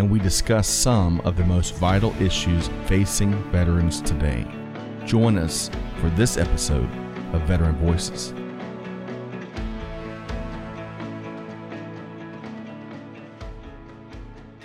and we discuss some of the most vital issues facing veterans today. Join us for this episode of Veteran Voices.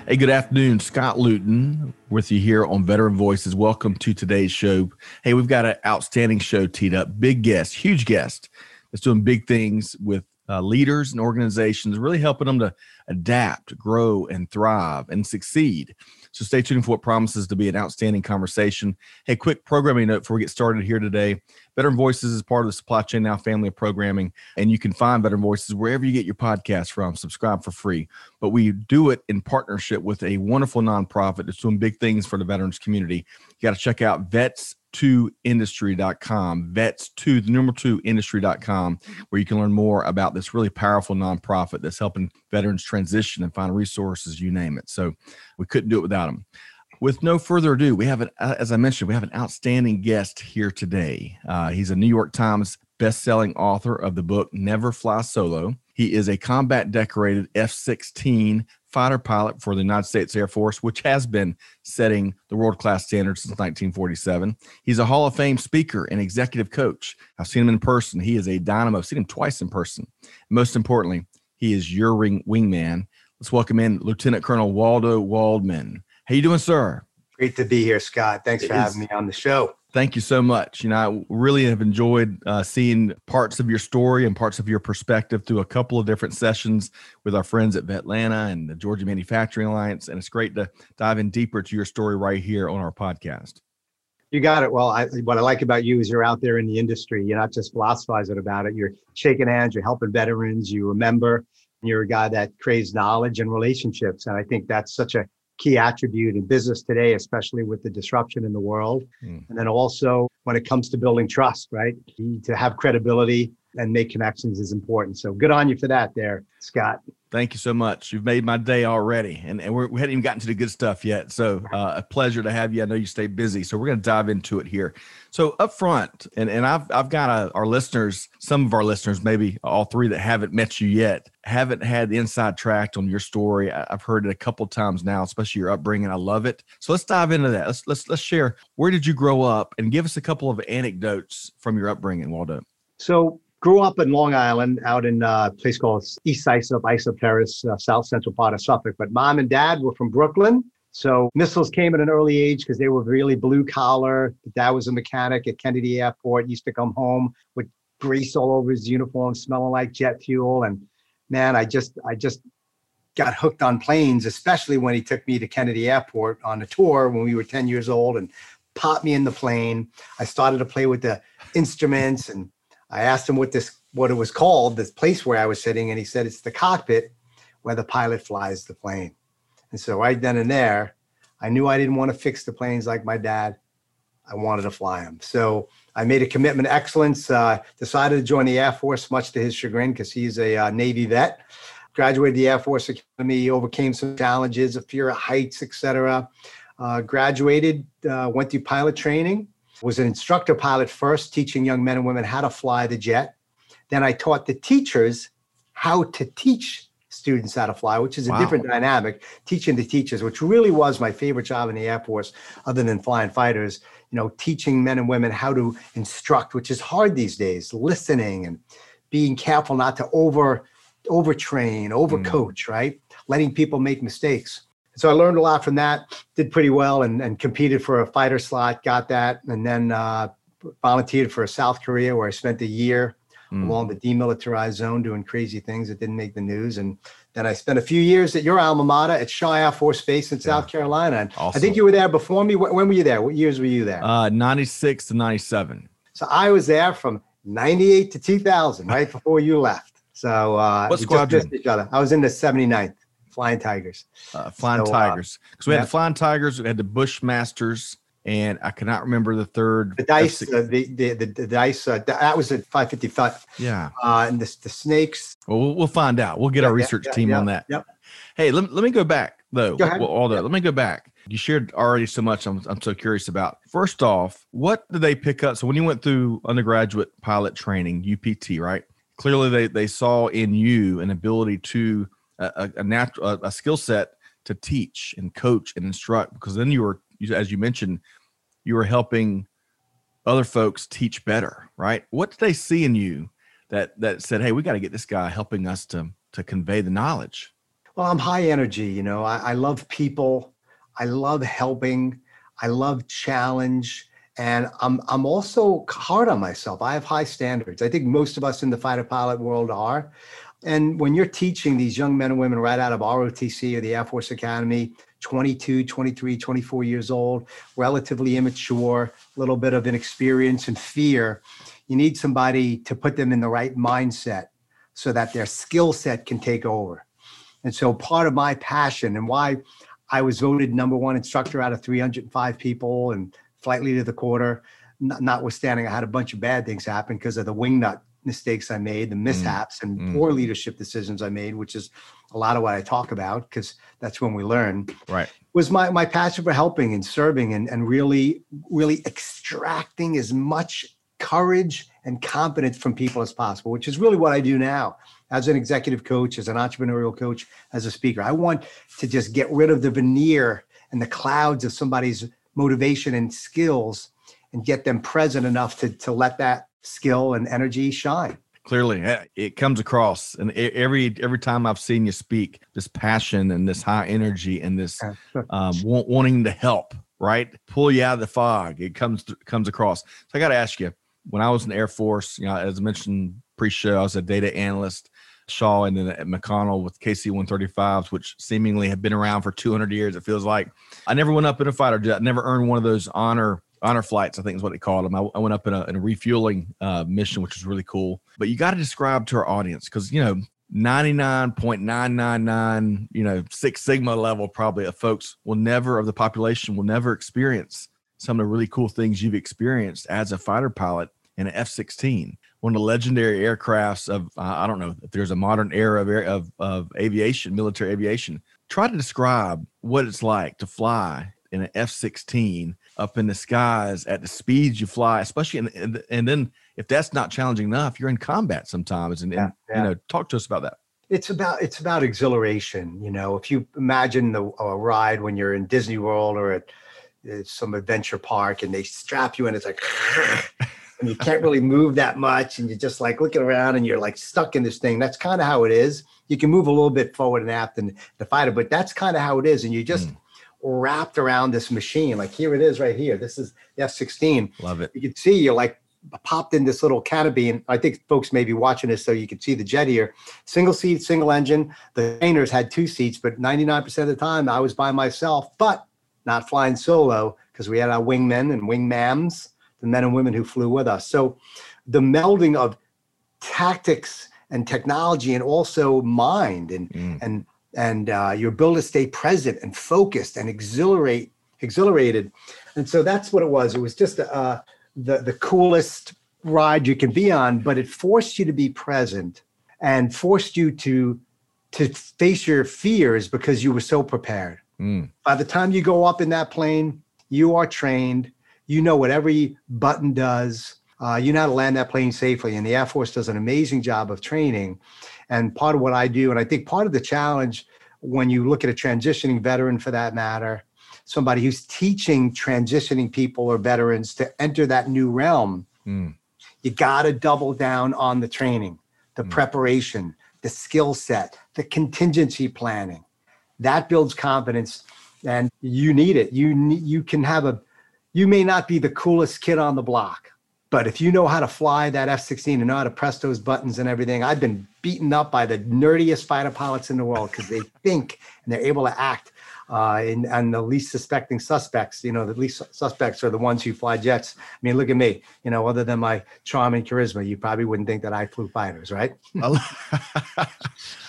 Hey, good afternoon. Scott Luton with you here on Veteran Voices. Welcome to today's show. Hey, we've got an outstanding show teed up. Big guest, huge guest that's doing big things with uh, leaders and organizations, really helping them to adapt, grow, and thrive and succeed. So stay tuned for what promises to be an outstanding conversation. Hey, quick programming note before we get started here today. Veteran Voices is part of the Supply Chain Now family of programming, and you can find Veteran Voices wherever you get your podcast from. Subscribe for free. But we do it in partnership with a wonderful nonprofit that's doing big things for the veterans community. You got to check out Vets 2industry.com, vets 2, the number 2 industry.com, where you can learn more about this really powerful nonprofit that's helping veterans transition and find resources, you name it. So we couldn't do it without them. With no further ado, we have an, uh, as I mentioned, we have an outstanding guest here today. Uh, he's a New York Times best-selling author of the book Never Fly Solo. He is a combat decorated F-16 fighter pilot for the United States Air Force, which has been setting the world class standard since 1947. He's a Hall of Fame speaker and executive coach. I've seen him in person. He is a dynamo. I've seen him twice in person. Most importantly, he is your ring wingman. Let's welcome in Lieutenant Colonel Waldo Waldman. How you doing, sir? Great to be here, Scott. Thanks for having me on the show. Thank you so much. You know, I really have enjoyed uh, seeing parts of your story and parts of your perspective through a couple of different sessions with our friends at Vetlanta and the Georgia Manufacturing Alliance. And it's great to dive in deeper to your story right here on our podcast. You got it. Well, I, what I like about you is you're out there in the industry. You're not just philosophizing about it. You're shaking hands. You're helping veterans. You remember. You're a guy that craves knowledge and relationships. And I think that's such a key attribute in business today, especially with the disruption in the world. Mm. And then also when it comes to building trust, right? To have credibility and make connections is important. So good on you for that there, Scott. Thank you so much. You've made my day already, and, and we're, we have not even gotten to the good stuff yet. So, uh, a pleasure to have you. I know you stay busy, so we're going to dive into it here. So, up front, and, and I've I've got a, our listeners, some of our listeners, maybe all three that haven't met you yet, haven't had the inside track on your story. I, have heard it a couple times now, especially your upbringing. I love it. So, let's dive into that. Let's let's let's share. Where did you grow up, and give us a couple of anecdotes from your upbringing, Waldo. So grew up in Long Island, out in a place called East Islip, Islip Terrace, uh, south central part of Suffolk. But mom and dad were from Brooklyn. So missiles came at an early age because they were really blue collar. Dad was a mechanic at Kennedy Airport. Used to come home with grease all over his uniform, smelling like jet fuel. And man, I just, I just got hooked on planes, especially when he took me to Kennedy Airport on a tour when we were 10 years old and popped me in the plane. I started to play with the instruments and I asked him what this what it was called, this place where I was sitting, and he said it's the cockpit where the pilot flies the plane. And so right then and there, I knew I didn't want to fix the planes like my dad. I wanted to fly them. So I made a commitment to excellence. Uh, decided to join the Air Force, much to his chagrin, because he's a uh, Navy vet. Graduated the Air Force Academy, overcame some challenges, a fear of heights, etc. Uh, graduated, uh, went through pilot training, was an instructor pilot first, teaching young men and women how to fly the jet. Then I taught the teachers how to teach students how to fly, which is a wow. different dynamic, teaching the teachers, which really was my favorite job in the Air Force, other than flying fighters, you know, teaching men and women how to instruct, which is hard these days, listening and being careful not to over overtrain, overcoach, mm. right? Letting people make mistakes so I learned a lot from that. Did pretty well and, and competed for a fighter slot. Got that, and then uh, volunteered for South Korea, where I spent a year mm. along the demilitarized zone doing crazy things that didn't make the news. And then I spent a few years at your alma mater at Shaw Air Force Base in yeah. South Carolina. And awesome. I think you were there before me. When were you there? What years were you there? Uh, 96 to 97. So I was there from 98 to 2000, right before you left. So uh, what squadron? Each other. I was in the 79th. Flying Tigers. Uh, Flying so, Tigers. Because uh, we had the Flying Tigers, we had the Bushmasters, and I cannot remember the third. The dice, uh, the, the, the the dice. Uh, that was at five fifty five. Yeah. Uh, and the the snakes. Well, we'll, we'll find out. We'll get Yeah, our research yeah, team on that. Yep. Hey, let, let me go back though. Go ahead. Well, all that. Let me go back. You shared already so much. I'm, I'm so curious about. First off, what did they pick up? So when you went through undergraduate pilot training, UPT, right? Clearly, they they saw in you an ability to a, a, natural a skill set to teach and coach and instruct. Because then you were, as you mentioned, you were helping other folks teach better, right? What did they see in you that that said, "Hey, we got to get this guy helping us to to convey the knowledge"? Well, I'm high energy. You know, I, I love people. I love helping. I love challenge. And I'm I'm also hard on myself. I have high standards. I think most of us in the fighter pilot world are. And when you're teaching these young men and women right out of ROTC or the Air Force Academy, 22, 23, 24 years old, relatively immature, a little bit of inexperience and fear, you need somebody to put them in the right mindset so that their skill set can take over. And so part of my passion and why I was voted number one instructor out of 305 people and flight leader of the quarter, notwithstanding I had a bunch of bad things happen because of the wingnut mistakes I made, the mishaps and mm. poor leadership decisions I made, which is a lot of what I talk about because that's when we learn Right. was my my passion for helping and serving and, and really really extracting as much courage and confidence from people as possible which is really what i do now as an executive coach as an entrepreneurial coach as a speaker i want to just get rid of the veneer and the clouds of somebody's motivation and skills and get them present enough to, to let that skill and energy shine Clearly, eh, it comes across, and every every time I've seen you speak, this passion and this high energy and this um, wa- wanting to help, right? Pull you out of the fog. It comes comes across. So I got to ask you, when I was in the Air Force, you know, as I mentioned pre-show, I was a data analyst. Shaw and then at McConnell with KC 135s, which seemingly have been around for 200 years. It feels like I never went up in a fighter jet. I never earned one of those honor honor flights. I think is what they called them. I, I went up in a, in a refueling uh, mission, which was really cool. But you got to describe to our audience because you know 99.999 you know six sigma level probably of folks will never of the population will never experience some of the really cool things you've experienced as a fighter pilot in an f-16 one of the legendary aircrafts of uh, i don't know if there's a modern era of, of, of aviation military aviation try to describe what it's like to fly in an f-16 up in the skies at the speeds you fly especially in, in and then if that's not challenging enough you're in combat sometimes and, and Yeah, you know talk to us about that. It's about it's about exhilaration you know if you imagine the a ride when you're in disney world or at uh, some adventure park and they strap you in it's like and you can't really move that much and you're just like looking around and you're like stuck in this thing that's kind of how it is. You can move a little bit forward and aft in the fighter but that's kind of how it is and you just wrapped around this machine. Like here it is right here. This is the f-16 love it. You can see you're like popped in this little canopy and i think folks may be watching this so you can see the jet here. Single seat single engine. The trainers had two seats but 99% of the time i was by myself but not flying solo because we had our wingmen and wingmams the men and women who flew with us. So the melding of tactics and technology and also mind and Mm. and and uh, your ability to stay present and focused and exhilarate exhilarated. And so that's what it was. It was just uh, the the coolest ride you can be on but it forced you to be present and forced you to to face your fears because you were so prepared. Mm. by the time you go up in that plane you are trained. You know what every button does uh, you know how to land that plane safely and the air force does an amazing job of training and part of what i do and i think part of the challenge when you look at a transitioning veteran for that matter somebody who's teaching transitioning people or veterans to enter that new realm Mm. you got to double down on the training, the Mm. preparation, the skill set, the contingency planning. That builds confidence, and you need it. You you can have a, you may not be the coolest kid on the block, but if you know how to fly that F-16 and know how to press those buttons and everything, I've been beaten up by the nerdiest fighter pilots in the world because they think and they're able to act. Uh, and, and the least suspecting suspects, you know, the least suspects are the ones who fly jets. I mean, look at me, you know, other than my charm and charisma, you probably wouldn't think that I flew fighters, right? I,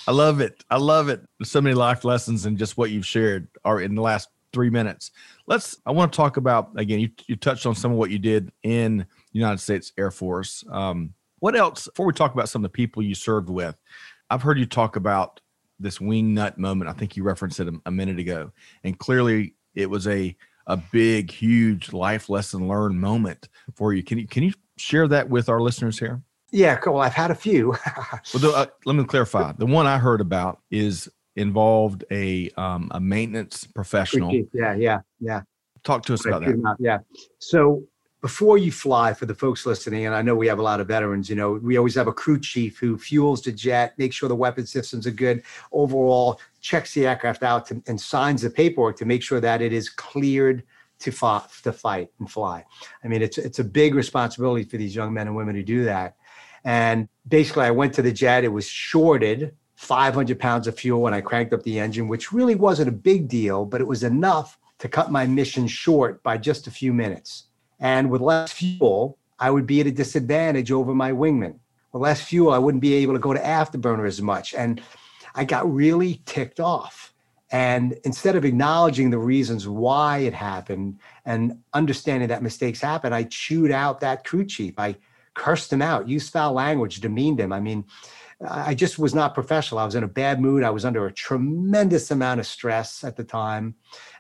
love it. I love it. So many life lessons and just what you've shared are in the last three minutes. Let's. I want to talk about again. You you touched on some of what you did in United States Air Force. Um, what else? Before we talk about some of the people you served with, I've heard you talk about this wing nut moment. I think you referenced it a, a minute ago, and clearly it was a a big, huge life lesson learned moment for you. Can you can you share that with our listeners here? Yeah, cool. I've had a few. well, the, uh, let me clarify. The one I heard about is involved a um, a maintenance professional. Yeah, yeah, yeah. Talk to us about that. Yeah. So before you fly, for the folks listening, and I know we have a lot of veterans, you know, we always have a crew chief who fuels the jet, makes sure the weapon systems are good, overall checks the aircraft out to, and signs the paperwork to make sure that it is cleared to fight, to fight and fly. I mean, it's it's a big responsibility for these young men and women to do that. And basically, I went to the jet. It was shorted 500 pounds of fuel when I cranked up the engine, which really wasn't a big deal, but it was enough to cut my mission short by just a few minutes. And with less fuel, I would be at a disadvantage over my wingman. With less fuel, I wouldn't be able to go to afterburner as much. And I got really ticked off. And instead of acknowledging the reasons why it happened and understanding that mistakes happen, I chewed out that crew chief. I cursed him out, used foul language, demeaned him. I mean, I just was not professional. I was in a bad mood. I was under a tremendous amount of stress at the time.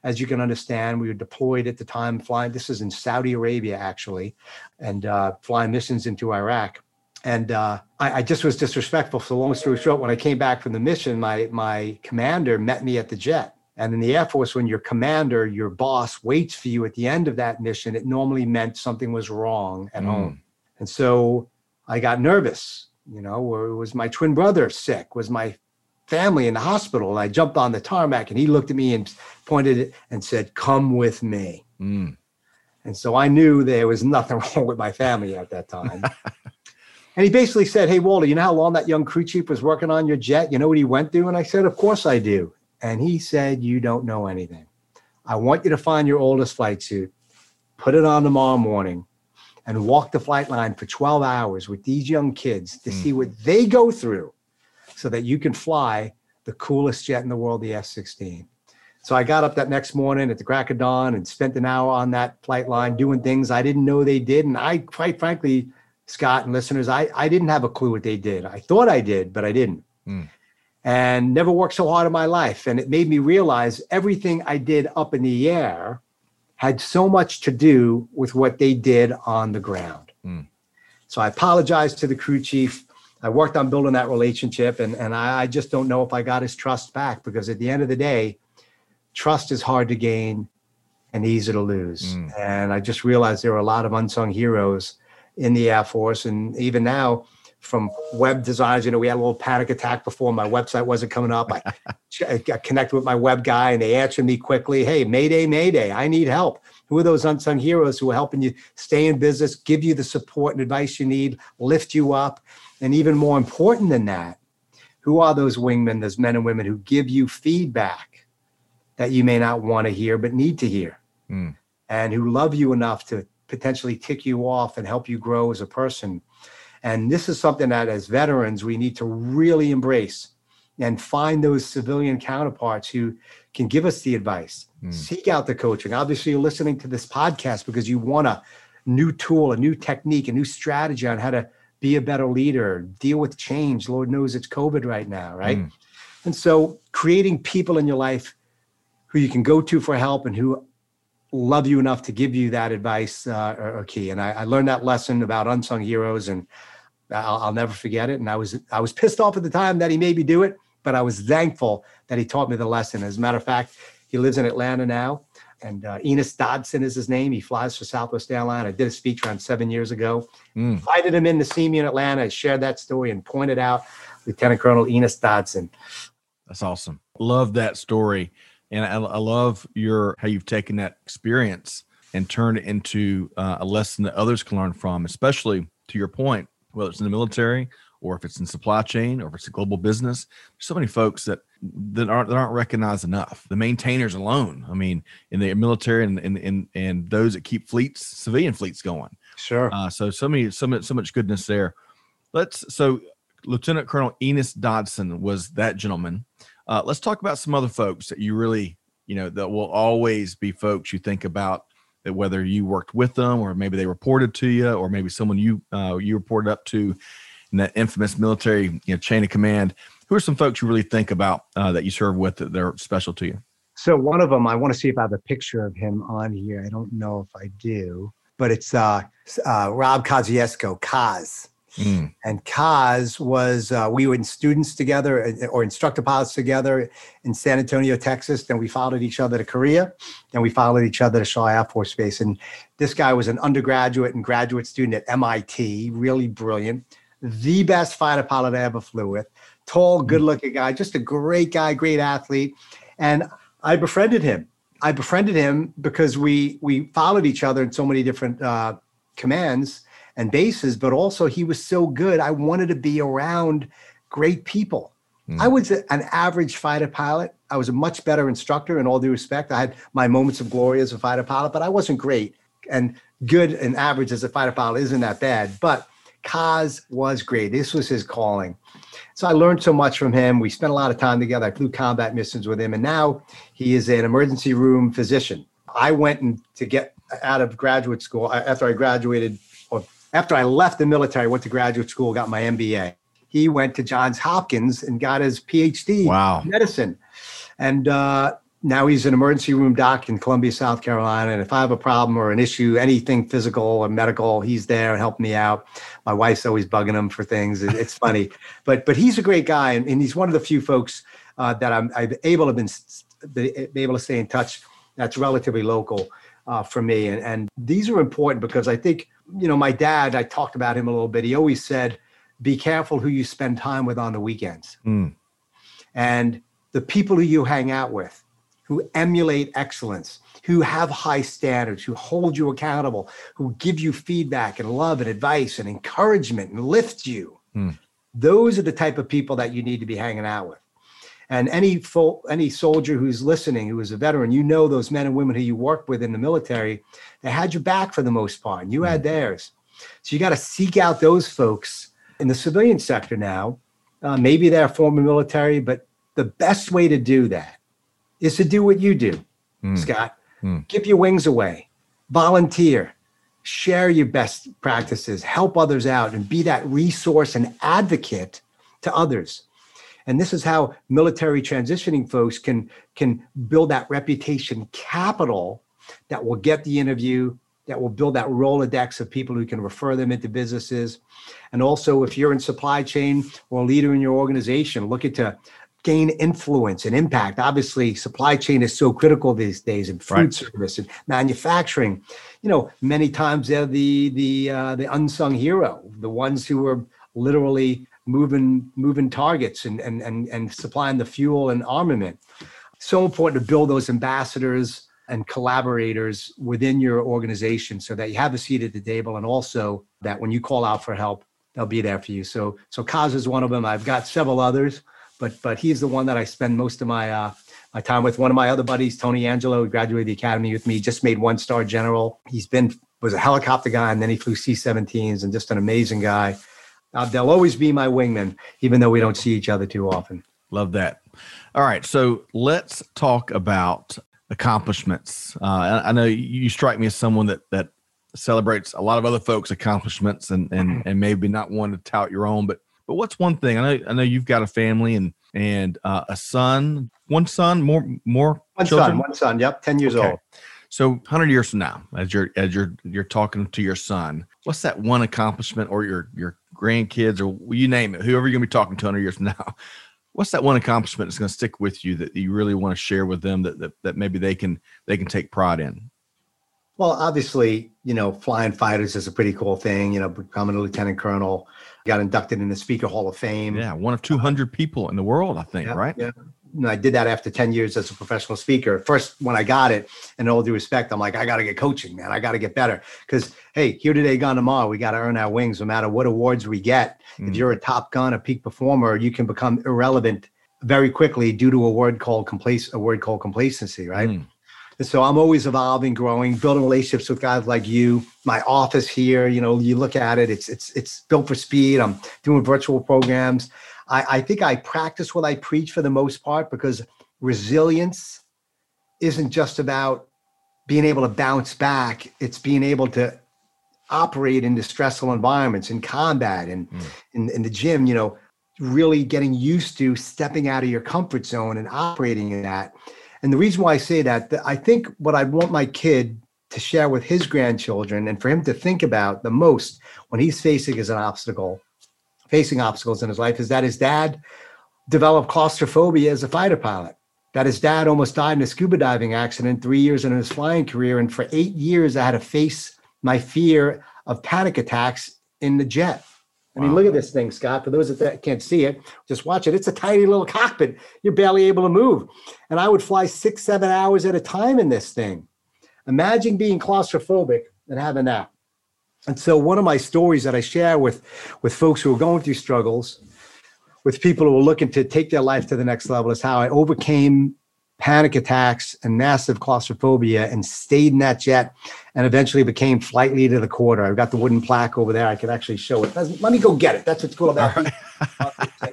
As you can understand, we were deployed at the time, flying. This is in Saudi Arabia, actually, and uh, flying missions into Iraq. And uh, I, I, just was disrespectful. So, long story short, when I came back from the mission, my my commander met me at the jet. And in the Air Force, when your commander, your boss, waits for you at the end of that mission, it normally meant something was wrong at mm. home. And so I got nervous you know, was my twin brother sick? Was my family in the hospital? And I jumped on the tarmac and he looked at me and pointed and said, Come with me. Mm. And so I knew there was nothing wrong with my family at that time. and he basically said, Hey, Waldo, you know how long that young crew chief was working on your jet? You know what he went through? And I said, Of course I do. And he said, You don't know anything. I want you to find your oldest flight suit, put it on tomorrow morning, and walk the flight line for 12 hours with these young kids to mm. see what they go through so that you can fly the coolest jet in the world, the F 16. So I got up that next morning at the crack of dawn and spent an hour on that flight line doing things I didn't know they did. And I, quite frankly, Scott and listeners, I, I didn't have a clue what they did. I thought I did, but I didn't. Mm. And never worked so hard in my life. And it made me realize everything I did up in the air had so much to do with what they did on the ground. Mm. So I apologized to the crew chief. I worked on building that relationship, and, and I, I, just don't know if I got his trust back because at the end of the day, trust is hard to gain and easy to lose. Mm. And I just realized there are a lot of unsung heroes in the Air Force. And even now, from web designs. You know, we had a little panic attack before my website wasn't coming up. I, I connected with my web guy and they answered me quickly. Hey, Mayday, Mayday, I need help. Who are those unsung heroes who are helping you stay in business, give you the support and advice you need, lift you up? And even more important than that, who are those wingmen, those men and women who give you feedback that you may not want to hear but need to hear? Mm. And who love you enough to potentially tick you off and help you grow as a person and this is something that as veterans, we need to really embrace and find those civilian counterparts who can give us the advice. Mm. Seek out the coaching. Obviously, you're listening to this podcast because you want a new tool, a new technique, a new strategy on how to be a better leader, deal with change. Lord knows it's COVID right now, right? Mm. And so, creating people in your life who you can go to for help and who love you enough to give you that advice uh, are, are, key. And I, I, learned that lesson about unsung heroes and I'll, I'll, never forget it. And I was I was pissed off at the time that he made me do it, but I was thankful that he taught me the lesson. As a matter of fact, he lives in Atlanta now, and uh, Enos Dodson is his name. He flies for Southwest Airlines. I did a speech around seven years ago. Mm. Invited him in to see me in Atlanta. I shared that story and pointed out Lieutenant Colonel Enos Dodson. That's awesome. Love that story, and I, I love your how you've taken that experience and turned it into uh, a lesson that others can learn from, especially to your point whether it's in the military or if it's in supply chain or if it's a global business. There's so many folks that that aren't that aren't recognized enough. The maintainers alone. I mean, in the military and and and, and those that keep fleets, civilian fleets going. Sure. Uh, so so many so much so much goodness there. Let's so Lieutenant Colonel Enos Dodson was that gentleman. Uh, let's talk about some other folks that you really you know, that will always be folks you think about that whether you worked with them or maybe they reported to you or maybe someone you uh, you reported up to in that infamous military you know, chain of command. Who are some folks you really think about uh, that you serve with that they're special to you? So one of them, I want to see if I have a picture of him on here. I don't know if I do, but it's uh, uh, Rob Kosciuszko, Kaz. Mm. And Kaz was, uh, we were in students together uh, or instructor pilots together in San Antonio, Texas. Then we followed each other to Korea. Then we followed each other to Shaw Air Force Base. And this guy was an undergraduate and graduate student at MIT, really brilliant, the best fighter pilot I ever flew with. Tall, hmm. good looking guy, just a great guy, great athlete. And I befriended him. I befriended him because we we followed each other in so many different uh, commands and bases, but also he was so good. I wanted to be around great people. Mm. I was an average fighter pilot. I was a much better instructor in all due respect. I had my moments of glory as a fighter pilot, but I wasn't great. And good and average as a fighter pilot isn't that bad. But Kaz was great. This was his calling. So I learned so much from him. We spent a lot of time together. I flew combat missions with him, and now he is an emergency room physician. I went and to get out of graduate school after I graduated after I left the military, went to graduate school, got my MBA. He went to Johns Hopkins and got his PhD wow. in medicine. And uh, now he's an emergency room doc in Columbia, South Carolina. And if I have a problem or an issue, anything physical or medical, he's there and help me out. My wife's always bugging him for things. It's funny, but but he's a great guy, and, and he's one of the few folks uh, that I'm I've able to been be able to stay in touch. That's relatively local uh, for me, and and these are important because I think you know, my dad, I talked about him a little bit. He always said, be careful who you spend time with on the weekends. Mm. And the people who you hang out with, who emulate excellence, who have high standards, who hold you accountable, who give you feedback and love and advice and encouragement and lift you. Mm. Those are the type of people that you need to be hanging out with. And any fo- any soldier who's listening, who is a veteran, you know those men and women who you worked with in the military, they had your back for the most part, and you had mm-hmm. theirs. So you got to seek out those folks in the civilian sector now. Uh, maybe they're former military, but the best way to do that is to do what you do, mm. Scott. Mm. Give your wings away, volunteer, share your best practices, help others out, and be that resource and advocate to others. And this is how military transitioning folks can can build that reputation capital that will get the interview, that will build that Rolodex of people who can refer them into businesses. And also, if you're in supply chain or a leader in your organization, looking to gain influence and impact. Obviously, supply chain is so critical these days in food right. service and manufacturing. You know, many times they're the the uh, the unsung hero, the ones who are literally moving moving targets and and and, and supplying the fuel and armament. So important to build those ambassadors and collaborators within your organization so that you have a seat at the table and also that when you call out for help, they'll be there for you. So so Kaz is one of them. I've got several others, but but he's the one that I spend most of my uh, my time with. One of my other buddies, Tony Angelo, who graduated the academy with me, just made one star general. He's been was a helicopter guy and then he flew C-17s and just an amazing guy. Uh, they'll always be my wingman, even though we don't see each other too often. Love that. All right, so let's talk about accomplishments. Uh, I know you strike me as someone that that celebrates a lot of other folks' accomplishments, and and and maybe not one to tout your own. But but what's one thing? I know I know you've got a family and and uh, a son, one son, more more one children? son, one son. Yep, ten years okay. old. So, hundred years from now, as you're as you're you're talking to your son, what's that one accomplishment, or your your grandkids, or you name it, whoever you're gonna be talking to hundred years from now? What's that one accomplishment that's gonna stick with you that you really want to share with them that, that that maybe they can they can take pride in? Well, obviously, you know, flying fighters is a pretty cool thing. You know, becoming a lieutenant colonel, got inducted in the Speaker Hall of Fame. Yeah, one of 200 people in the world, I think, yeah, right? Yeah, I did that after 10 years as a professional speaker. First, when I got it, and all due respect, I'm like, I got to get coaching, man. I got to get better. Because, hey, here today, gone tomorrow. We got to earn our wings no matter what awards we get. Mm. If you're a top gun, a peak performer, you can become irrelevant very quickly due to a word called complac- a word called complacency, right? Mm. And so I'm always evolving, growing, building relationships with guys like you. My office here, you know, you look at it, it's it's it's built for speed. I'm doing virtual programs. I, I think I practice what I preach for the most part because resilience isn't just about being able to bounce back, it's being able to operate in stressful environments in combat and mm. in, in the gym, you know, really getting used to stepping out of your comfort zone and operating in that. And the reason why I say that, I think what I want my kid to share with his grandchildren and for him to think about the most when he's facing as an obstacle, facing obstacles in his life, is that his dad developed claustrophobia as a fighter pilot. That his dad almost died in a scuba diving accident three years into his flying career. And for eight years, I had to face my fear of panic attacks in the jet. I mean, wow. look at this thing, Scott. For those that can't see it, just watch it. It's a tiny little cockpit. You're barely able to move. And I would fly six, seven hours at a time in this thing. Imagine being claustrophobic and having that. And so one of my stories that I share with, with folks who are going through struggles, with people who are looking to take their life to the next level, is how I overcame panic attacks and massive claustrophobia and stayed in that jet and eventually became flight leader of the quarter. I've got the wooden plaque over there. I can actually show it. Let me go get it. That's what's cool about right.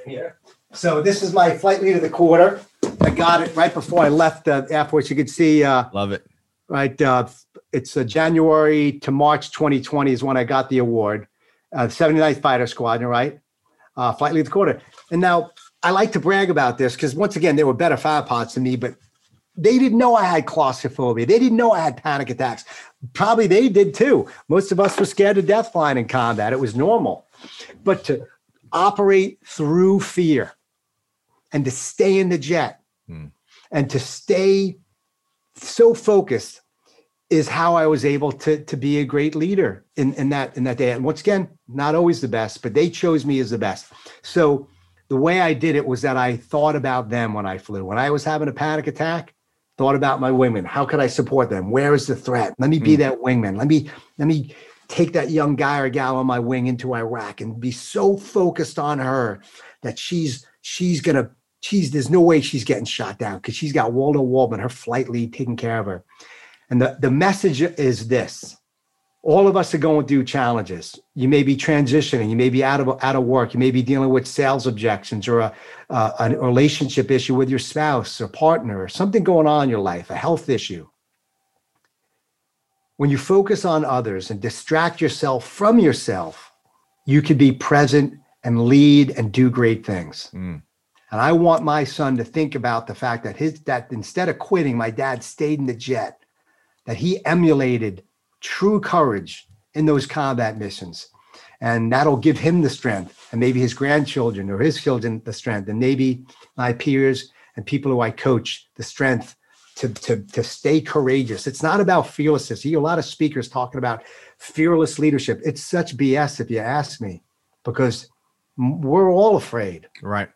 here. So this is my flight leader of the quarter. I got it right before I left the Air Force. You could see. Uh, Love it. Right. Uh, it's uh, January to March 2020 is when I got the award. Uh, 79th Fighter Squadron, right? Uh, flight leader of quarter. And now I like to brag about this because once again, they were better fire pots than me, but they didn't know I had claustrophobia. They didn't know I had panic attacks. Probably they did too. Most of us were scared to death flying in combat. It was normal. But to operate through fear and to stay in the jet hmm. and to stay so focused is how I was able to, to be a great leader in, in that in that day. And once again, not always the best, but they chose me as the best. So the way I did it was that I thought about them when I flew. When I was having a panic attack, thought about my wingman. How could I support them? Where is the threat? Let me be mm. that wingman. Let me let me take that young guy or gal on my wing into Iraq and be so focused on her that she's she's gonna she's there's no way she's getting shot down because she's got Waldo Waldman, her flight lead, taking care of her. And the, the message is this all of us are going through challenges. You may be transitioning, you may be out of out of work, you may be dealing with sales objections or a, uh, a relationship issue with your spouse or partner, or something going on in your life, a health issue. When you focus on others and distract yourself from yourself, you can be present and lead and do great things. Mm. And I want my son to think about the fact that his that instead of quitting, my dad stayed in the jet, that he emulated true courage in those combat missions. And that'll give him the strength, and maybe his grandchildren or his children the strength, and maybe my peers and people who I coach the strength to, to, to stay courageous. It's not about fearlessness. You hear a lot of speakers talking about fearless leadership. It's such BS if you ask me, because we're all afraid. Right.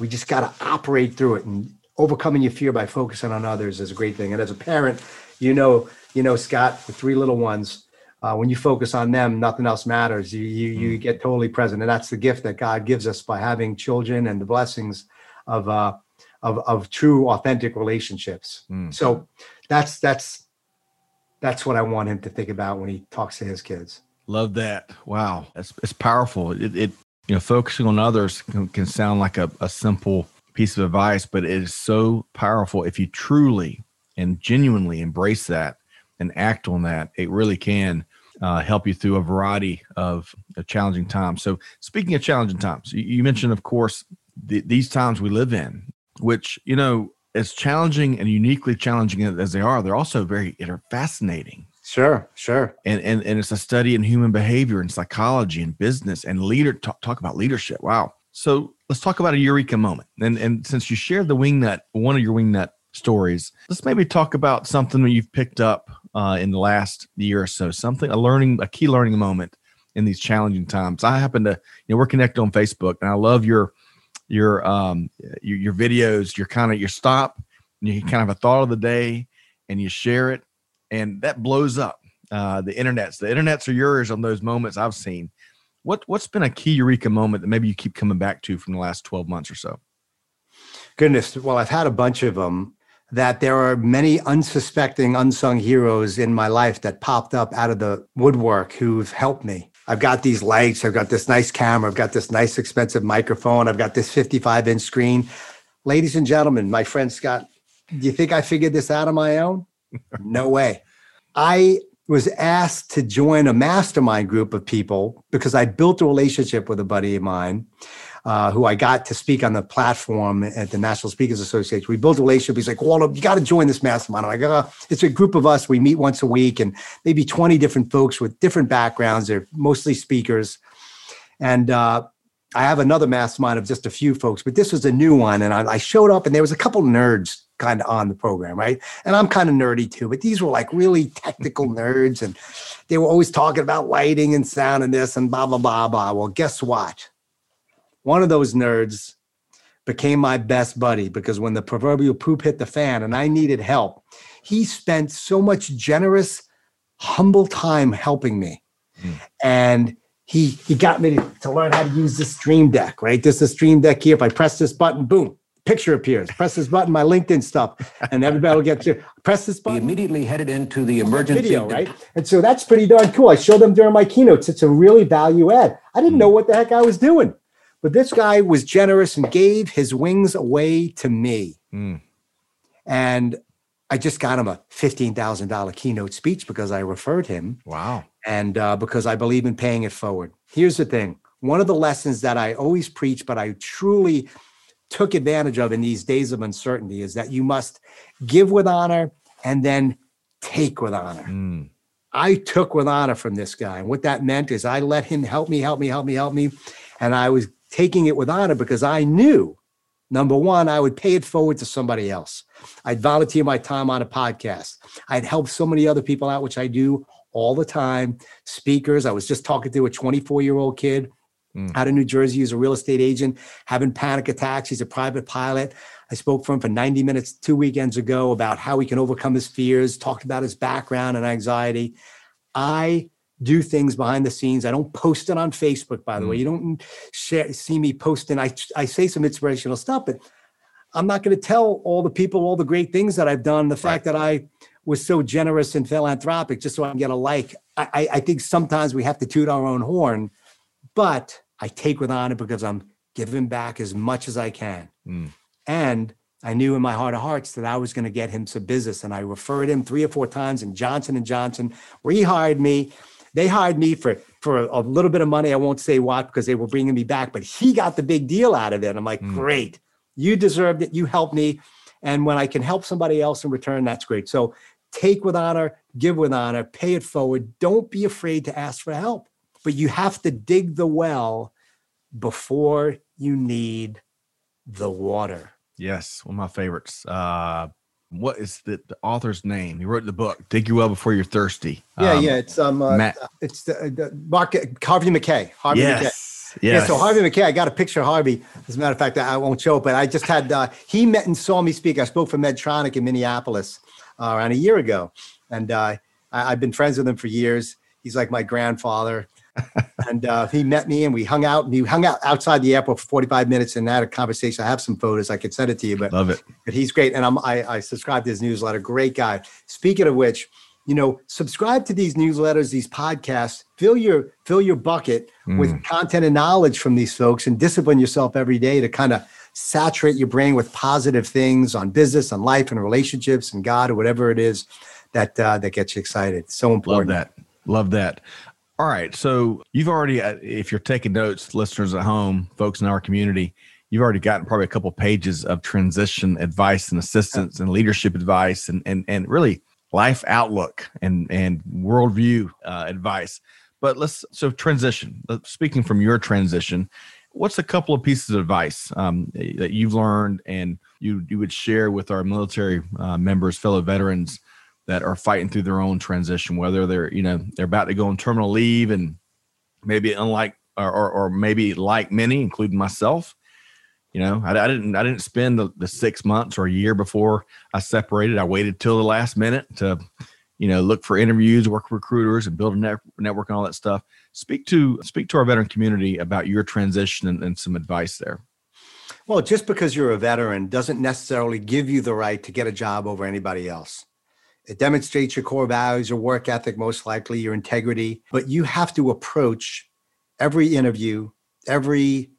We just got to operate through it and overcoming your fear by focusing on others is a great thing. And as a parent, you know you know, Scott, with three little ones, uh, when you focus on them, nothing else matters. You you you mm. get totally present, and that's the gift that God gives us by having children and the blessings of uh, of of true, authentic relationships. Mm. So that's that's that's what I want him to think about when he talks to his kids. Love that. Wow, that's it's powerful. It, it you know, focusing on others can, can sound like a, a simple piece of advice, but it is so powerful if you truly and genuinely embrace that and act on that, it really can uh, help you through a variety of, of, challenging times. So, speaking of challenging times, you, you mentioned, of course, the, these times we live in, which you know, as challenging and uniquely challenging as they are, they're also very they're fascinating. Sure, sure. And and and it's a study in human behavior and psychology and business and leader talk, talk about leadership. Wow. So let's talk about a eureka moment. And and since you shared the wingnut, one of your wingnut stories, let's maybe talk about something that you've picked up uh, in the last year or so. Something a learning, a key learning moment in these challenging times. I happen to, you know, we're connected on Facebook, and I love your your um your, your videos. Your kind of your stop, and you kind of a thought of the day, and you share it, and that blows up. Uh, the internets, the internets are yours on those moments I've seen. What what's been a key eureka moment that maybe you keep coming back to from the last twelve months or so? Goodness, well, I've had a bunch of them that there are many unsuspecting, unsung heroes in my life that popped up out of the woodwork who've helped me. I've got these lights, I've got this nice camera, I've got this nice expensive microphone, I've got this 55 inch screen. Ladies and gentlemen, my friend Scott Do you think I figured this out on my own? No way. I was asked to join a mastermind group of people because I built a relationship with a buddy of mine uh, who I got to speak on the platform at the National Speakers Association. We built a relationship. He's like, Waldo, you got to join this mastermind. I'm like, oh, it's a group of us. We meet once a week and maybe 20 different folks with different backgrounds. They're mostly speakers. And uh, I have another mastermind of just a few folks, but this was a new one. And I, I showed up and there was a couple nerds kind of on the program, right? And I'm kind of nerdy too, but these were like really technical nerds and they were always talking about lighting and sound and this and blah, blah, blah, blah. Well, guess what? One of those nerds became my best buddy because when the proverbial poop hit the fan and I needed help, he spent so much generous, humble time helping me. Mm. And he he got me to, to learn how to use the stream deck, right? This is a stream deck here. If I press this button, boom, picture appears. Press this button, my LinkedIn stuff, and everybody will get to press this button. We immediately headed into the emergency video, right? And so that's pretty darn cool. I show them during my keynotes. It's a really value add. I didn't know what the heck I was doing, but this guy was generous and gave his wings away to me. Mm. And I just got him a $15,000 keynote speech because I referred him. Wow. And uh, because I believe in paying it forward. Here's the thing one of the lessons that I always preach, but I truly took advantage of in these days of uncertainty is that you must give with honor and then take with honor. Mm. I took with honor from this guy. And what that meant is I let him help me, help me, help me, help me. And I was taking it with honor because I knew number one, I would pay it forward to somebody else. I'd volunteer my time on a podcast. I'd help so many other people out, which I do all the time. Speakers. I was just talking to a 24 year old kid mm. out of New Jersey. He's a real estate agent, having panic attacks. He's a private pilot. I spoke for him for 90 minutes two weekends ago about how he can overcome his fears, talked about his background and anxiety. I do things behind the scenes. I don't post it on Facebook, by the mm. way. You don't share, see me posting. I, I say some inspirational stuff, but I'm not going to tell all the people all the great things that I've done. The fact that I was so generous and philanthropic just so I can get a like. I, I think sometimes we have to toot our own horn, but I take with honor because I'm giving back as much as I can. Mm. And I knew in my heart of hearts that I was going to get him some business, and I referred him three or four times. And Johnson and Johnson rehired me. They hired me for for a, little bit of money. I won't say what because they were bringing me back, but he got the big deal out of it. I'm like, mm. great, you deserved it. You helped me, and when I can help somebody else in return, that's great. So take with honor, give with honor, pay it forward. Don't be afraid to ask for help but you have to dig the well before you need the water. Yes, one of my favorites. Uh, what is the, the, author's name? He wrote the book "Dig Your Well Before You're Thirsty." Yeah, um, yeah, it's um, uh, Matt. it's the, the Mark Harvey Mackay. Harvey yes. Mackay. Yes. Yeah, so Harvey Mackay, I got a picture of Harvey. As a matter of fact, I won't show it, but I just had uh, he met and saw me speak. I spoke for Medtronic in Minneapolis uh, around a year ago, and uh, I, have been friends with him for years. He's like my grandfather and uh, he met me and we hung out and we hung out outside the airport for 45 minutes and had a conversation. I have some photos. I could send it to you, but love it. But he's great. And I'm, I, I subscribe to his newsletter. Great guy. Speaking of which, you know, subscribe to these newsletters, these podcasts, fill your, fill your bucket mm. with content and knowledge from these folks and discipline yourself every day to kind of saturate your brain with positive things on business, on life and relationships and God or whatever it is that, uh, that gets you excited. So important. Love that. Love that. All right. So you've already, uh, if you're taking notes, listeners at home, folks in our community, you've already gotten probably a couple pages of transition advice and assistance and leadership advice and and and really life outlook and and worldview uh, advice. But let's so transition. Speaking from your transition, what's a couple of pieces of advice um, that you've learned and you you would share with our military uh, members, fellow veterans? That are fighting through their own transition, whether they're, you know, they're about to go on terminal leave and maybe unlike, or, or, or maybe like many, including myself, you know, I, I didn't, I didn't spend the, the, six months or a year before I separated. I waited till the last minute to, you know, look for interviews, work with recruiters and build a net, network and all that stuff. Speak to, speak to our veteran community about your transition and, and some advice there. Well, just because you're a veteran doesn't necessarily give you the right to get a job over anybody else. It demonstrates your core values, your work ethic, most likely your integrity. But you have to approach every interview, every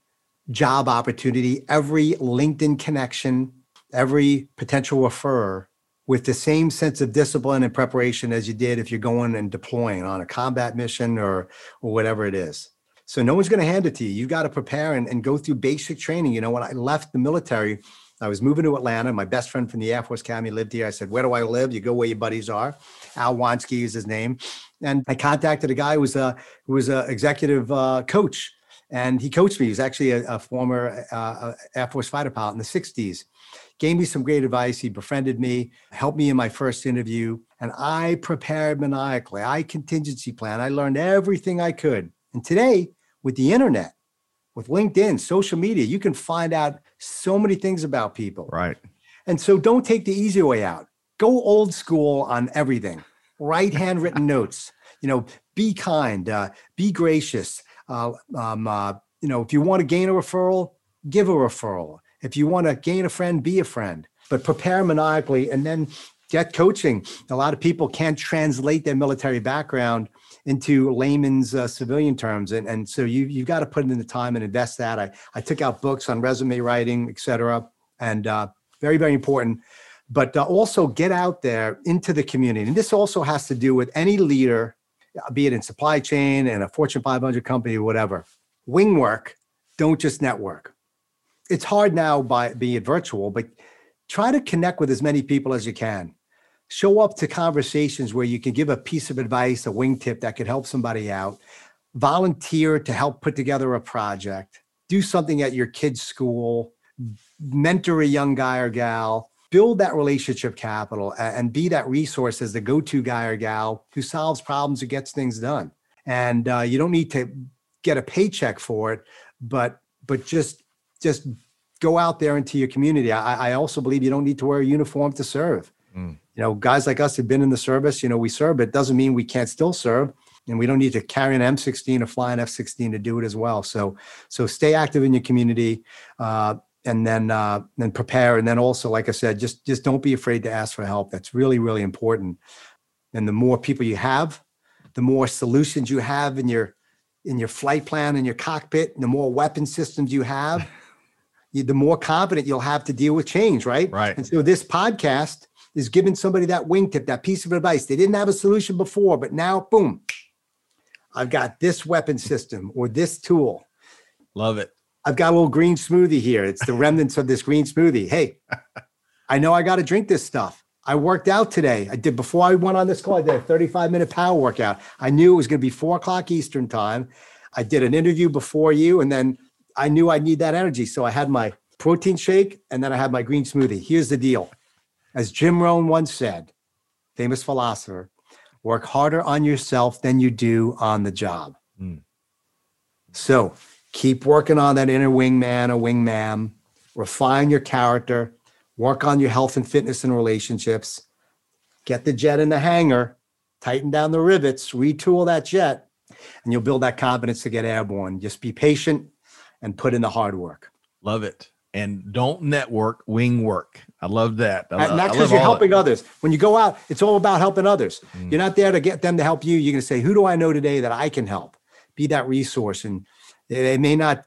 job opportunity, every LinkedIn connection, every potential referrer with the same sense of discipline and preparation as you did if you're going and deploying on a combat mission or or whatever it is. So no one's going to hand it to you. You've got to prepare and, and go through basic training. You know, when I left the military, I was moving to Atlanta. My best friend from the Air Force Academy lived here. I said, Where do I live? You go where your buddies are. Al Wansky is his name. And I contacted a guy who was a who was an executive uh, coach. And he coached me. He's actually a, a former uh, Air Force fighter pilot in the 60s gave me some great advice. He befriended me, helped me in my first interview, and I prepared maniacally. I contingency plan. I learned everything I could. And today, with the internet, with LinkedIn, social media, you can find out so many things about people. Right. And so don't take the easy way out. Go old school on everything. Write handwritten notes. You know, be kind, uh, be gracious. Uh, um, uh, you know, if you want to gain a referral, give a referral. If you want to gain a friend, be a friend, but prepare maniacally and then get coaching. A lot of people can't translate their military background into layman's uh, civilian terms. And, and so you, you've got to put in the time and invest that. I, I took out books on resume writing, et cetera, and uh, very, very important. But uh, also get out there into the community. And this also has to do with any leader, be it in supply chain and a Fortune 500 company or whatever. Wing work, don't just network it's hard now by being virtual, but try to connect with as many people as you can. Show up to conversations where you can give a piece of advice, a wingtip that could help somebody out. Volunteer to help put together a project. Do something at your kid's school. Mentor a young guy or gal. Build that relationship capital and be that resource as the go to guy or gal who solves problems or gets things done. And uh, you don't need to get a paycheck for it, but but just just go out there into your community. I, I also believe you don't need to wear a uniform to serve. Mm. You know, guys like us have been in the service. You know, we serve, but it doesn't mean we can't still serve. And we don't need to carry an M16 or fly an F16 to do it as well. So, so stay active in your community, uh, and then uh, then prepare. And then also, like I said, just just don't be afraid to ask for help. That's really really important. And the more people you have, the more solutions you have in your in your flight plan in your cockpit, the more weapon systems you have. the more confident you'll have to deal with change, right? Right. And so this podcast is giving somebody that wingtip, that piece of advice. They didn't have a solution before, but now, boom, I've got this weapon system or this tool. Love it. I've got a little green smoothie here. It's the remnants of this green smoothie. Hey, I know I got to drink this stuff. I worked out today. I did before I went on this call. I did a 35 minute power workout. I knew it was going to be four o'clock Eastern time. I did an interview before you, and then I knew I need that energy. So I had my protein shake and then I had my green smoothie. Here's the deal. As Jim Rohn once said, famous philosopher, work harder on yourself than you do on the job. Mm. So keep working on that inner wingman or wingman, refine your character, work on your health and fitness and relationships, get the jet in the hangar, tighten down the rivets, retool that jet, and you'll build that confidence to get airborne. Just be patient, and put in the hard work. Love it. And don't network, wing work. I love that. I, that's because you're helping others. When you go out, it's all about helping others. Mm. You're not there to get them to help you. You're going to say, who do I know today that I can help? Be that resource. And it may not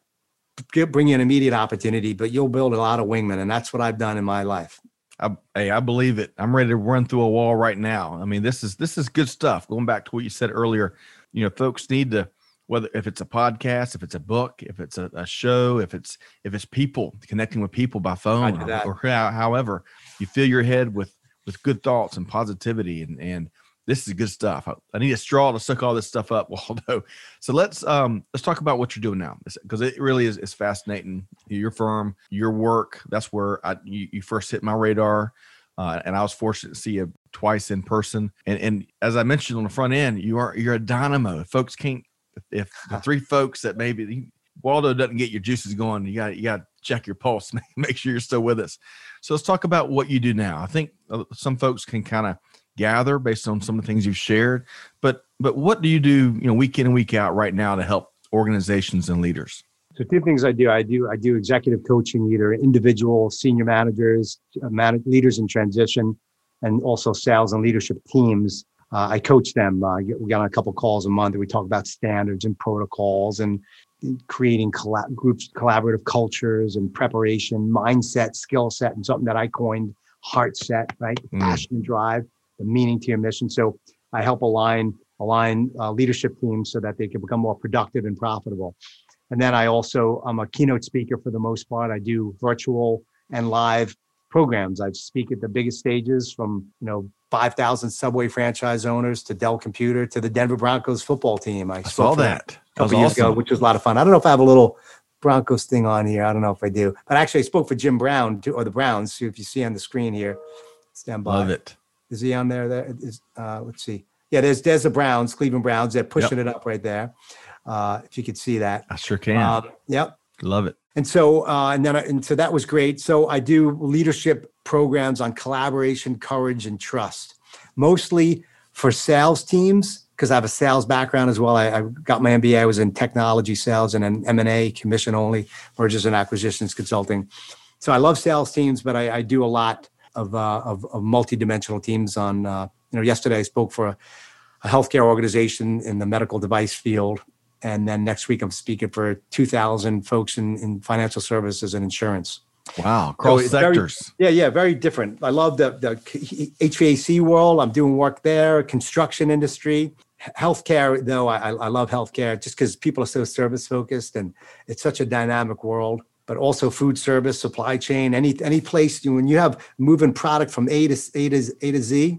bring you an immediate opportunity, but you'll build a lot of wingmen. And that's what I've done in my life. I, hey, I believe it. I'm ready to run through a wall right now. I mean, this is this is good stuff. Going back to what you said earlier, you know, folks need to whether if it's a podcast, if it's a book, if it's a, a show, if it's if it's people connecting with people by phone or, or however, you fill your head with with good thoughts and positivity and and this is good stuff. I, I, need a straw to suck all this stuff up, Waldo. So let's um let's talk about what you're doing now because it really is is fascinating. Your firm, your work. That's where I you, you first hit my radar, uh, and I was fortunate to see you twice in person. And and as I mentioned on the front end, you are you're a dynamo. Folks can't if the three folks that maybe Waldo doesn't get your juices going, you got you got to check your pulse, make sure you're still with us. So let's talk about what you do now. I think uh, some folks can kind of gather based on some of the things you've shared, but but what do you do, you know, week in and week out right now to help organizations and leaders? So two things I do. I do I do executive coaching, either individual senior managers, uh, man- leaders in transition, and also sales and leadership teams uh, I coach them. Uh, we got on a couple calls a month and we talk about standards and protocols and creating colla- groups, collaborative cultures and preparation, mindset, skill set, and something that I coined heart set, right? Mm. Passion and drive, the meaning to your mission. So I help align align uh, leadership teams so that they can become more productive and profitable. And then I also I'm a keynote speaker for the most part. I do virtual and live programs. I speak at the biggest stages from you know 5,000 Subway franchise owners to Dell Computer to the Denver Broncos football team. I, I saw spoke for them that. That a couple years awesome. ago, which was a lot of fun. I don't know if I have a little Broncos thing on here. I don't know if I do, but actually I spoke for Jim Brown too, or the Browns. If you see on the screen here, stand by. Love it. Is he on there? There is. Uh, let's see. Yeah, there's there's the Browns, Cleveland Browns. They're pushing it up right there. Uh, if you could see that. I sure can. Um, yep. Love it. And so, uh, and then, I, and so that was great. So I do leadership programs on collaboration, courage, and trust, mostly for sales teams because I have a sales background as well. I, I got my MBA. I was in technology sales and an M and A, commission only, mergers and acquisitions consulting. So I love sales teams, but I, I do a lot of uh, of, of multi-dimensional teams. On uh, you know, yesterday I spoke for a, a healthcare organization in the medical device field and then next week I'm speaking for 2,000 folks in, in financial services and insurance. Wow. Cross very- sectors. Yeah, yeah, very different. I love the the HVAC world. I'm doing work there, construction industry, healthcare. Though I, I love healthcare just because people are so service focused and it's such a dynamic world. But also food service, supply chain, any any place you, when you have moving product from A to A to A to Z,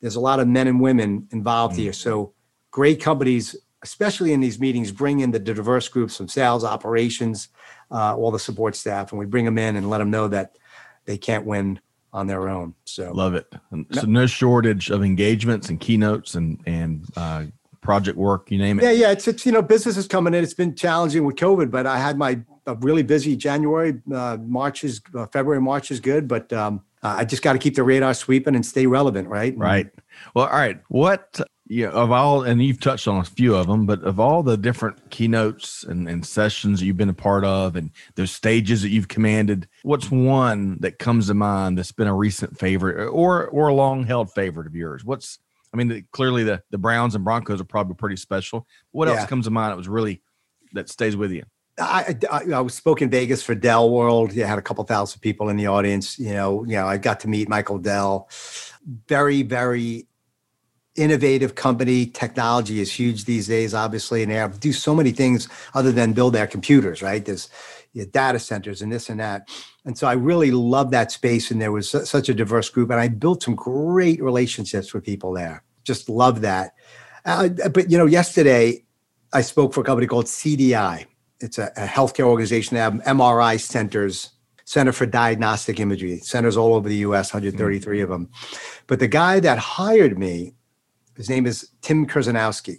there's a lot of men and women involved mm. here. So great companies, especially in these meetings, bring in the diverse groups from sales, operations, uh, all the support staff, and we bring them in and let them know that they can't win on their own. So Love it. And So no shortage of engagements and keynotes and and uh, project work. You name it. yeah, yeah, it's it's you know business is coming in. It's been challenging with COVID, but I had my a really busy January. Uh, March is uh, February, March is good, but um, I just got to keep the radar sweeping and stay relevant, right? Right. Well, all right. What you know, of all, and you've touched on a few of them, but of all the different keynotes and, and sessions that you've been a part of, and those stages that you've commanded, what's one that comes to mind that's been a recent favorite or or a long held favorite of yours? What's I mean, the, clearly the the Browns and Broncos are probably pretty special. What else comes to mind that was really that stays with you? I, I, I was spoke in Vegas for Dell World. Yeah, had a couple thousand people in the audience. You know, you know, I got to meet Michael Dell. Very, very innovative company. Technology is huge these days, obviously, and they have to do so many things other than build their computers. Right? There's data centers and this and that. And so I really love that space, and there was su- such a diverse group, and I built some great relationships with people there. Just love that. Uh, but you know, yesterday I spoke for a company called CDI it's a, a healthcare organization. They have MRI centers, Center for Diagnostic Imagery, centers all over the US, 133 of them. But the guy that hired me, his name is Tim Kurzanowski.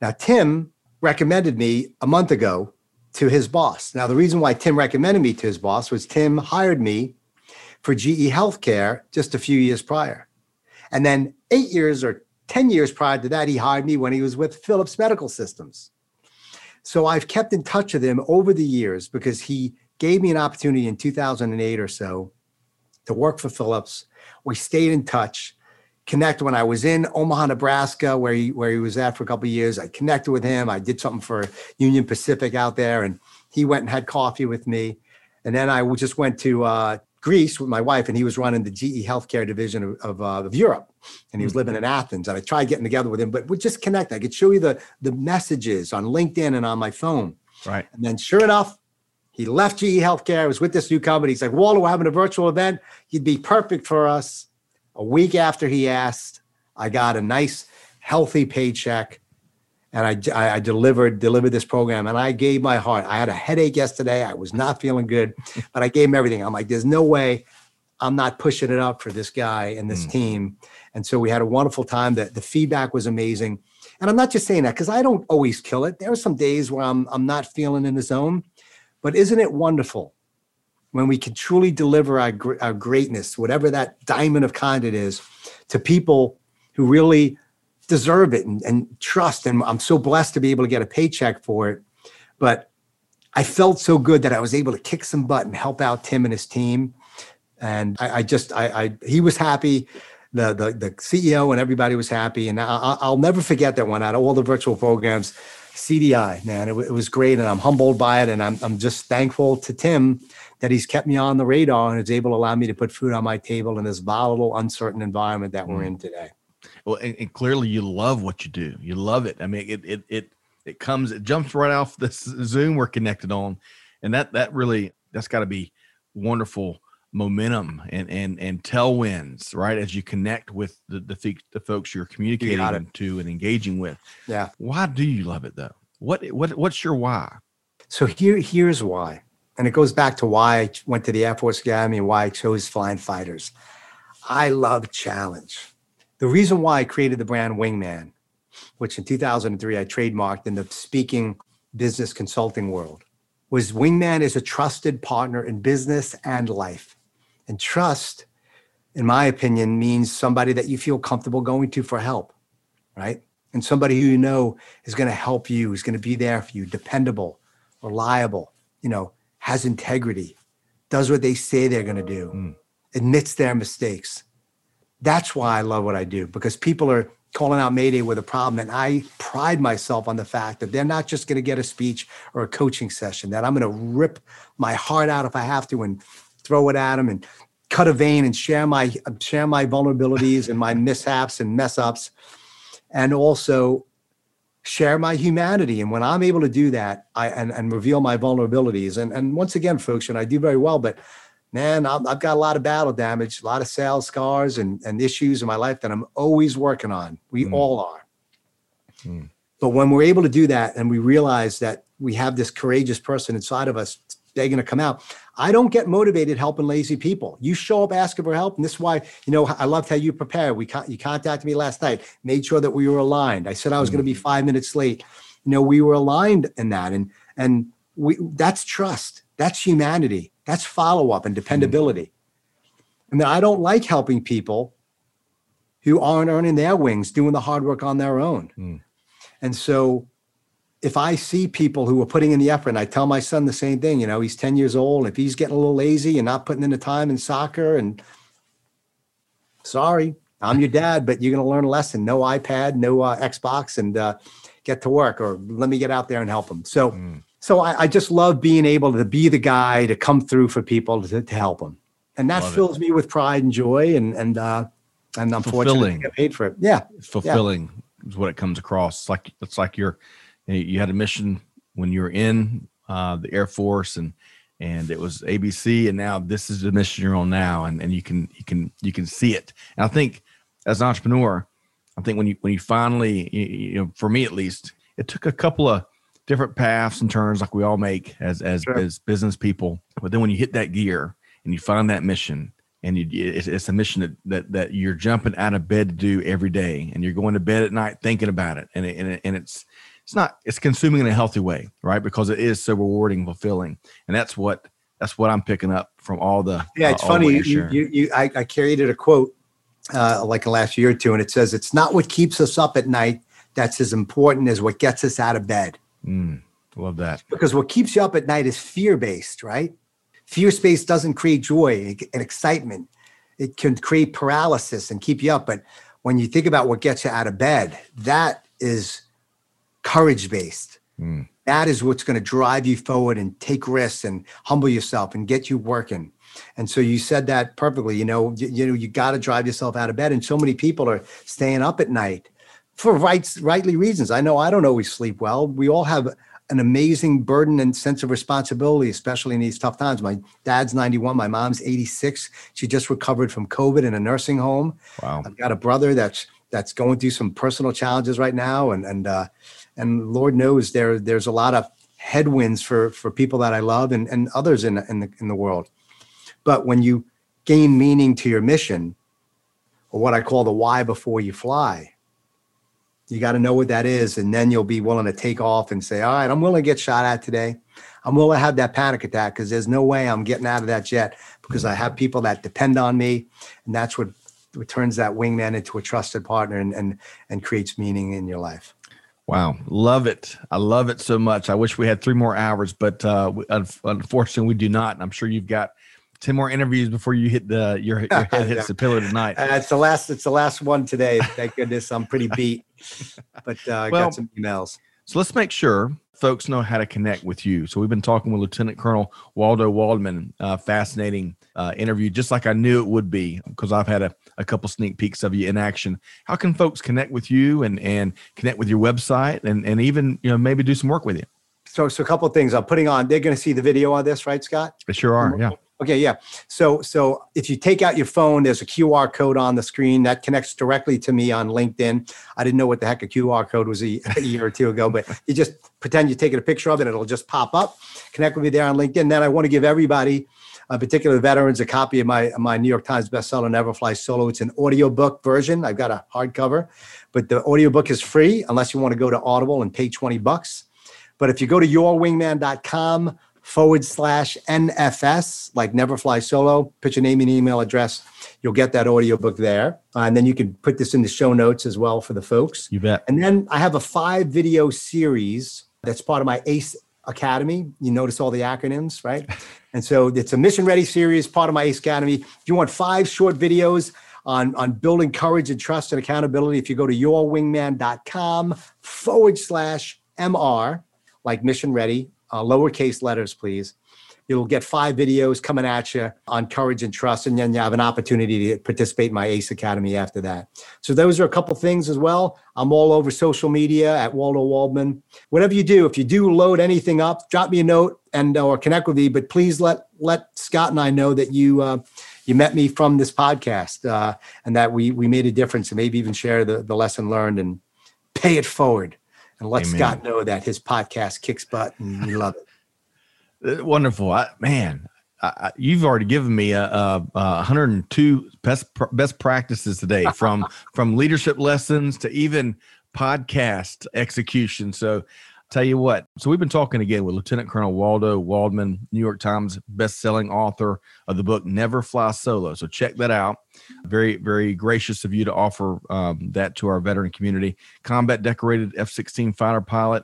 Now, Tim recommended me a month ago to his boss. Now, the reason why Tim recommended me to his boss was Tim hired me for GE Healthcare just a few years prior. And then eight years or 10 years prior to that, he hired me when he was with Philips Medical Systems. So I've kept in touch with him over the years because he gave me an opportunity in 2008 or so to work for Philips. We stayed in touch, connect when I was in Omaha, Nebraska, where he where he was at for a couple of years. I connected with him. I did something for Union Pacific out there, and he went and had coffee with me. And then I just went to uh, Greece with my wife, and he was running the GE healthcare division of, of, uh, of Europe, and he was living in Athens. And I tried getting together with him, but we just connect. I could show you the the messages on LinkedIn and on my phone. Right. And then, sure enough, he left GE Healthcare. I was with this new company. He's like, Walter, we're having a virtual event. You'd be perfect for us. A week after he asked, I got a nice, healthy paycheck, and I, I, delivered delivered this program. And I gave my heart. I had a headache yesterday. I was not feeling good, but I gave him everything. I'm like, there's no way I'm not pushing it up for this guy and this Mm. team. And so we had a wonderful time. The, the feedback was amazing. And I'm not just saying that because I don't always kill it. There are some days where I'm I'm not feeling in the zone, but isn't it wonderful when we can truly deliver our, our greatness, whatever that diamond of content is, to people who really deserve it and, and trust. And I'm so blessed to be able to get a paycheck for it. But I felt so good that I was able to kick some butt and help out Tim and his team. And I, I just, I, I, he was happy. The, the, the CEO and everybody was happy. And I, I'll never forget that one out of all the virtual programs. CDI, man, it, it, was great, and I'm humbled by it, and I'm I'm just thankful to Tim that he's kept me on the radar and is able to allow me to put food on my table in this volatile, uncertain environment that we're mm. in today. Well, and, and, clearly you love what you do. You love it. I mean, it it it it comes, it jumps right off this Zoom we're connected on, and that that really that's got to be wonderful momentum and and and tailwinds, right? As you connect with the the, the folks you're communicating you to and engaging with. Yeah. Why do you love it though? What what what's your why? So here here's why, and it goes back to why I went to the Air Force Academy and why I chose flying fighters. I love challenge. The reason why I created the brand Wingman, which in 2003 I trademarked in the speaking business consulting world, was Wingman is a trusted partner in business and life. And trust, in my opinion, means somebody that you feel comfortable going to for help, right? And somebody who you know is going to help you, is going to be there for you, dependable, reliable, you know, has integrity, does what they say they're going to do, mm. admits their mistakes. That's why I love what I do because people are calling out Mayday with a problem. And I pride myself on the fact that they're not just going to get a speech or a coaching session, that I'm going to rip my heart out if I have to and throw it at them and cut a vein and share my share my vulnerabilities and my mishaps and mess ups and also share my humanity and when i'm able to do that i and, and reveal my vulnerabilities and and once again folks and i do very well but man i have got a lot of battle damage a lot of sales scars and and issues in my life that i'm always working on we mm. all are mm. but when we're able to do that and we realize that we have this courageous person inside of us they're going to come out I don't get motivated helping lazy people. You show up asking for help, and this is why you know I loved how you prepared. We you contacted me last night, made sure that we were aligned. I said I was mm-hmm. going to be five minutes late. You know, we were aligned in that, and and we that's trust, that's humanity, that's follow up and dependability. Mm-hmm. And then I don't like helping people who aren't earning their wings, doing the hard work on their own. Mm. And so if I see people who are putting in the effort, and I tell my son the same thing, you know, he's 10 years old. If he's getting a little lazy and not putting in the time in soccer, and sorry, I'm your dad, but you're going to learn a lesson. No iPad, no uh, Xbox, and uh, get to work, or let me get out there and help them. So, mm. so I, I, just love being able to be the guy to come through for people to, to help them, and that love fills it. me with pride and joy, and and uh, and I'm fortunate to get paid for it. Yeah, fulfilling yeah. is what it comes across. It's like it's like you're you had a mission when you were in uh, the Air Force and and it was ABC and now this is the mission you're on now and, and you can you can you can see it. And I think as an entrepreneur, I think when you when you finally you, you know for me at least, it took a couple of different paths and turns like we all make as as sure. as business people. But then when you hit that gear and you find that mission and you, it's, it's, a mission that, that that you're jumping out of bed to do every day and you're going to bed at night thinking about it and it, and, it, and it's it's not it's consuming in a healthy way right? Because it is so rewarding fulfilling. And that's what that's what i'm picking up from all the yeah it's uh, funny you, you, you I, I carried it a quote uh, like the last year or two and it says it's not what keeps us up at night that's as important as what gets us out of bed. Mm, love that. Because what keeps you up at night is fear based right? Fear space doesn't create joy and excitement. It can create paralysis and keep you up but when you think about what gets you out of bed that is courage based. Mm. That is what's going to drive you forward and take risks and humble yourself and get you working. And so you said that perfectly. You know, you, you know, you got to drive yourself out of bed. And so many people are staying up at night for rights, rightly reasons. I know I don't always sleep well. We all have an amazing burden and sense of responsibility, especially in these tough times. My dad's 91, my mom's 86. She just recovered from COVID in a nursing home. Wow. I've got a brother that's that's going through some personal challenges right now, and and uh, and Lord knows there there's a lot of headwinds for for people that I love and and others in in the in the world. But when you gain meaning to your mission, or what I call the why before you fly, you got to know what that is, and then you'll be willing to take off and say, "All right, I'm willing to get shot at today. I'm willing to have that panic attack because there's no way I'm getting out of that jet because I have people that depend on me, and that's what." turns that wingman into a trusted partner and, and and creates meaning in your life. Wow, love it! I love it so much. I wish we had three more hours, but uh, unfortunately, we do not. And I'm sure you've got ten more interviews before you hit the your, your head hits the pillow tonight. Uh, it's the last. It's the last one today. Thank goodness. I'm pretty beat, but uh, I well, got some emails. So let's make sure folks know how to connect with you. So we've been talking with Lieutenant Colonel Waldo Waldman. Uh, fascinating uh, interview, just like I knew it would be, because I've had a, a couple sneak peeks of you in action. How can folks connect with you and and connect with your website and and even you know maybe do some work with you? So, so a couple of things I'm putting on. They're going to see the video on this, right, Scott? They sure are. Yeah. Okay, yeah. So, so if you take out your phone, there's a QR code on the screen that connects directly to me on LinkedIn. I didn't know what the heck a QR code was a, a year or two ago, but you just pretend you're taking a picture of it, it'll just pop up. Connect with me there on LinkedIn. Then I want to give everybody, uh, particularly veterans, a copy of my my New York Times bestseller Never Fly Solo. It's an audiobook version. I've got a hardcover, but the audiobook is free unless you want to go to Audible and pay 20 bucks. But if you go to yourwingman.com forward slash NFS, like Never Fly Solo, put your name and email address, you'll get that audiobook there. Uh, and then you can put this in the show notes as well for the folks. You bet. And then I have a five video series that's part of my ACE Academy. You notice all the acronyms, right? and so it's a mission ready series, part of my ACE Academy. If you want five short videos, on, on building courage and trust and accountability, if you go to yourwingman.com forward slash MR, like mission ready, uh, lowercase letters, please. You'll get five videos coming at you on courage and trust, and then you have an opportunity to participate in my ACE Academy after that. So those are a couple things as well. I'm all over social media at Waldo Waldman. Whatever you do, if you do load anything up, drop me a note and or connect with me. But please let let Scott and I know that you uh, you met me from this podcast uh, and that we we made a difference, and maybe even share the the lesson learned and pay it forward and let Amen. Scott know that his podcast kicks butt and we love it. Wonderful, I, man. I, you've already given me a, a, a 102 best best practices today, from from leadership lessons to even podcast execution. So Tell you what, so we've been talking again with Lieutenant Colonel Waldo Waldman, New York Times best-selling author of the book Never Fly Solo. So check that out. Very, very gracious of you to offer um, that to our veteran community. Combat decorated F-16 fighter pilot,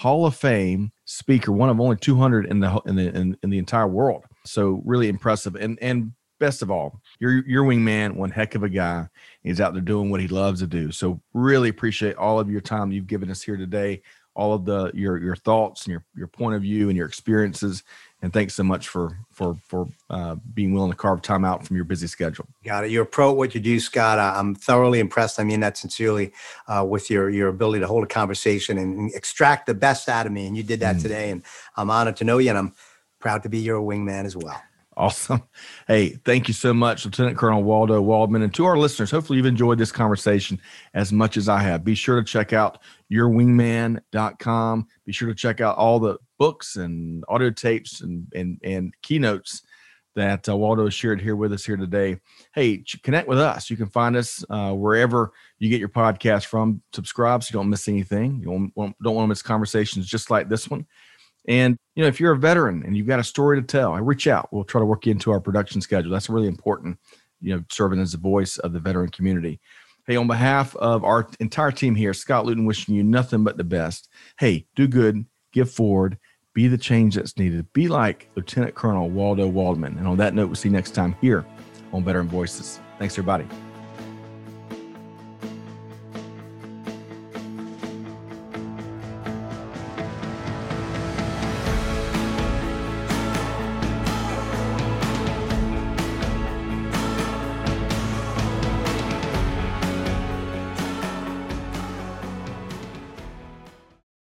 Hall of Fame speaker, one of only 200 in the in the in, in the entire world. So really impressive. And and best of all, your your wingman, one heck of a guy. He's out there doing what he loves to do. So really appreciate all of your time you've given us here today all of the your your thoughts and your your point of view and your experiences. And thanks so much for for for uh, being willing to carve time out from your busy schedule. Got it. You're a pro at what you do, Scott. I'm thoroughly impressed. I mean that sincerely uh, with your your ability to hold a conversation and extract the best out of me. And you did that mm. today. And I'm honored to know you, and I'm proud to be your wingman as well. Awesome. Hey, thank you so much, Lieutenant Colonel Waldo Waldman. And to our listeners, hopefully you've enjoyed this conversation as much as I have. Be sure to check out yourwingman.com. Be sure to check out all the books and audio tapes and, and, and keynotes that uh, Waldo shared here with us here today. Hey, connect with us. You can find us uh, wherever you get your podcast from. Subscribe so you don't miss anything. You don't, don't want to miss conversations just like this one. And you know, if you're a veteran and you've got a story to tell, I reach out. We'll try to work you into our production schedule. That's really important. You know, serving as the voice of the veteran community. Hey, on behalf of our entire team here, Scott Luton wishing you nothing but the best. Hey, do good, give forward, be the change that's needed. Be like Lieutenant Colonel Waldo Waldman. And on that note, we'll see you next time here on Veteran Voices. Thanks, everybody.